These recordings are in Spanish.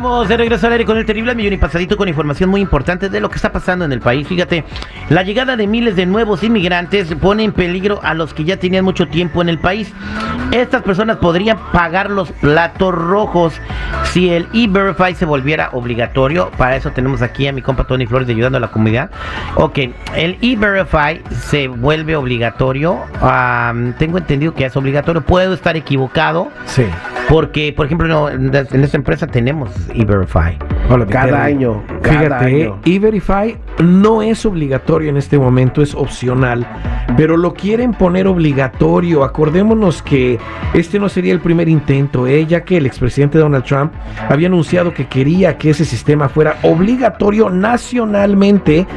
Estamos de regreso al aire con el terrible millón y pasadito con información muy importante de lo que está pasando en el país. Fíjate, la llegada de miles de nuevos inmigrantes pone en peligro a los que ya tenían mucho tiempo en el país. Estas personas podrían pagar los platos rojos si el e-verify se volviera obligatorio. Para eso tenemos aquí a mi compa Tony Flores de ayudando a la comunidad. Ok, el e-verify se vuelve obligatorio. tengo entendido que es obligatorio. Puedo estar equivocado. Sí. Porque, por ejemplo, en esta empresa tenemos E-Verify. cada año. Fíjate, E-Verify no es obligatorio en este momento, es opcional, pero lo quieren poner obligatorio. Acordémonos que este no sería el primer intento, ¿eh? ya que el expresidente Donald Trump había anunciado que quería que ese sistema fuera obligatorio nacionalmente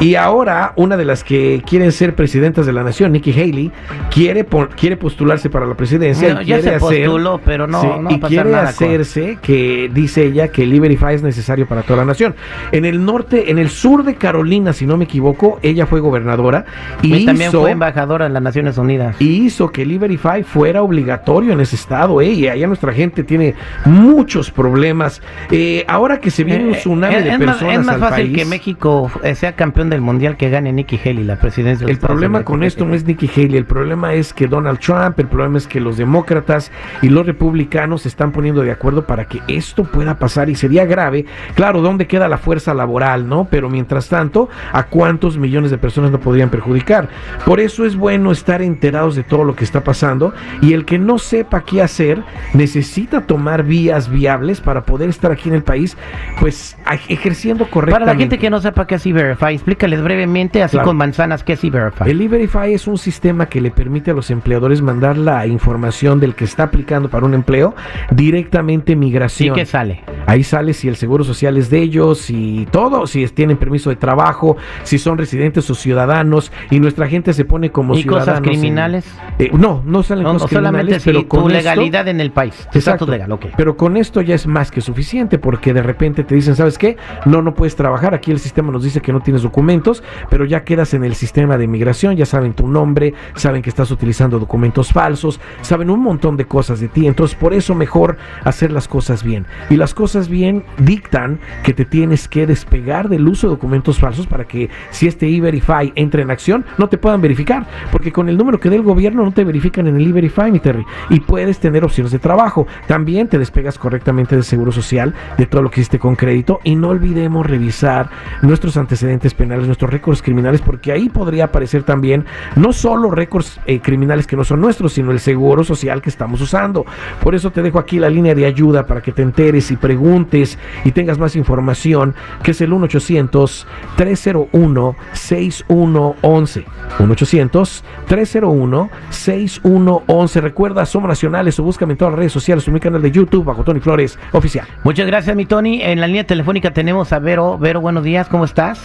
y ahora una de las que quieren ser presidentas de la nación, Nikki Haley, quiere, quiere postularse para la presidencia. y quiere se postuló, pero no y quiere hacerse que dice ella que el Liberify es necesario para toda la nación. En el norte, en el sur de Carolina, si no me equivoco, ella fue gobernadora y, también fue embajadora en las Naciones Unidas. Y hizo que el Liberify fuera obligatorio en ese estado, ¿eh? y allá nuestra gente tiene muchos problemas. Eh, ahora que se viene un eh, tsunami de personas es más fácil que México sea campeón del mundial que gane Nikki Haley la presidencia. El problema con esto no es Nikki Haley, el problema es que Donald Trump, el problema es que los demócratas y los republicanos se están poniendo de acuerdo para que esto pueda pasar y sería grave. Claro, ¿dónde queda la fuerza laboral, no? Pero mientras tanto, ¿a cuántos millones de personas no podrían perjudicar? Por eso es bueno estar enterados de todo lo que está pasando y el que no sepa qué hacer necesita tomar vías viables para poder estar aquí en el país, pues ejerciendo correctamente. Para la gente que no sepa qué es E-Verify, explícales brevemente, así con manzanas, qué es E-Verify. El E-Verify es un sistema que le permite a los empleadores mandar la información del que está aplicando para un empleo directamente migración. ¿Y qué sale? Ahí sale si el seguro social es de ellos, y todo, si tienen permiso de trabajo, si son residentes o ciudadanos, y nuestra gente se pone como ¿Y cosas criminales? Eh, no, no salen cosas criminales, pero con tu legalidad en el país. Exacto, legal, okay. Pero con esto ya es más que suficiente, porque de repente te dicen, ¿sabes qué? No, no puedes trabajar. Aquí el sistema nos dice que no tienes documentos, pero ya quedas en el sistema de migración, ya saben tu nombre, saben que estás utilizando documentos falsos, saben un montón de cosas de ti. Entonces, por eso mejor hacer las cosas bien. Y las cosas bien dictan que te tienes que despegar del uso de documentos falsos para que si este E-Verify entra en acción, no te puedan verificar. Porque con el número que dé el gobierno no te verifican en el E-Verify, mi Terry. Y puedes tener opciones de trabajo. También te despegas correctamente del seguro social, de todo lo que hiciste con crédito. Y no olvidemos revisar nuestros antecedentes penales, nuestros récords criminales, porque ahí podría aparecer también no solo récords eh, criminales que no son nuestros, sino el seguro social que estamos usando. Por eso te dejo aquí la línea de ayuda para que te enteres y preguntes y tengas más información, que es el 1-800-301-6111. 1-800-301-6111. Recuerda, somos nacionales o búscame en todas las redes sociales o mi canal de YouTube bajo Tony Flores Oficial. Muchas gracias, mi Tony. En la línea telefónica tenemos a Vero. Vero, buenos días, ¿cómo estás?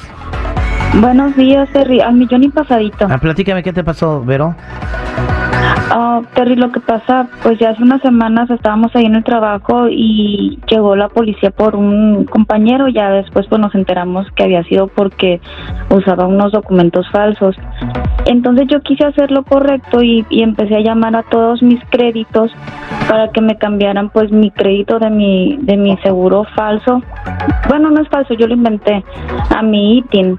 Buenos días, Terry. Al millón y pasadito. Ah, platícame qué te pasó, Vero. Oh, Terry, lo que pasa, pues ya hace unas semanas estábamos ahí en el trabajo y llegó la policía por un compañero, ya después pues nos enteramos que había sido porque usaba unos documentos falsos. Entonces yo quise hacer lo correcto y, y empecé a llamar a todos mis créditos para que me cambiaran pues mi crédito de mi, de mi seguro falso. Bueno, no es falso, yo lo inventé, a mi ITIN.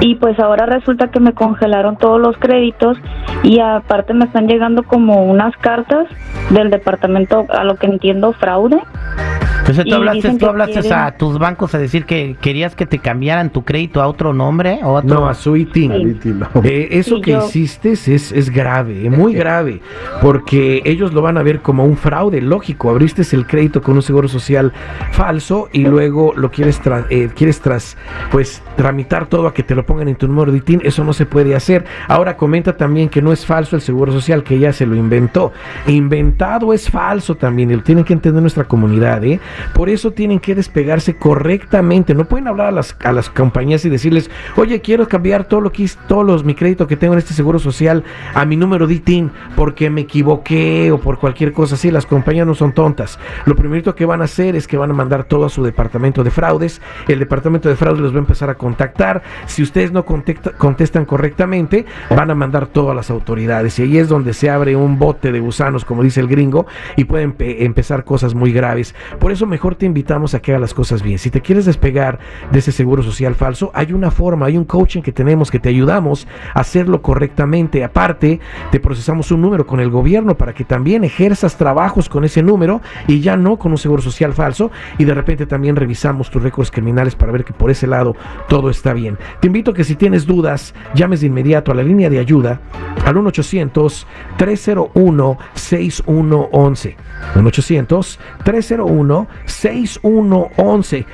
Y pues ahora resulta que me congelaron todos los créditos y aparte me están llegando como unas cartas del departamento, a lo que entiendo, fraude. Entonces tú hablaste, tú hablaste a tus bancos a decir que querías que te cambiaran tu crédito a otro nombre o a No, a su ITIN. Eh, eso que hiciste es, es grave, muy grave, porque ellos lo van a ver como un fraude, lógico. Abriste el crédito con un seguro social falso y luego lo quieres, eh, quieres tras, pues, tramitar todo a que te lo pongan en tu número de ITIN. Eso no se puede hacer. Ahora comenta también que no es falso el seguro social, que ella se lo inventó. Inventado es falso también, y lo tienen que entender nuestra comunidad, ¿eh? Por eso tienen que despegarse correctamente. No pueden hablar a las, a las compañías y decirles, oye, quiero cambiar todo lo que todos los, mi crédito que tengo en este seguro social a mi número de ITIN porque me equivoqué o por cualquier cosa así. Las compañías no son tontas. Lo primero que van a hacer es que van a mandar todo a su departamento de fraudes. El departamento de fraudes los va a empezar a contactar. Si ustedes no contestan correctamente, van a mandar todo a las autoridades. Y ahí es donde se abre un bote de gusanos, como dice el gringo, y pueden empezar cosas muy graves. Por eso eso mejor te invitamos a que hagas las cosas bien. Si te quieres despegar de ese seguro social falso, hay una forma, hay un coaching que tenemos que te ayudamos a hacerlo correctamente. Aparte, te procesamos un número con el gobierno para que también ejerzas trabajos con ese número y ya no con un seguro social falso. Y de repente también revisamos tus récords criminales para ver que por ese lado todo está bien. Te invito a que si tienes dudas, llames de inmediato a la línea de ayuda al 1-800-301-6111. 1-800-301-6111.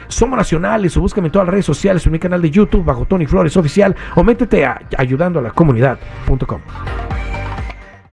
Somos nacionales o búscame en todas las redes sociales en mi canal de YouTube bajo Tony Flores Oficial o métete a ayudando a la comunidad.com.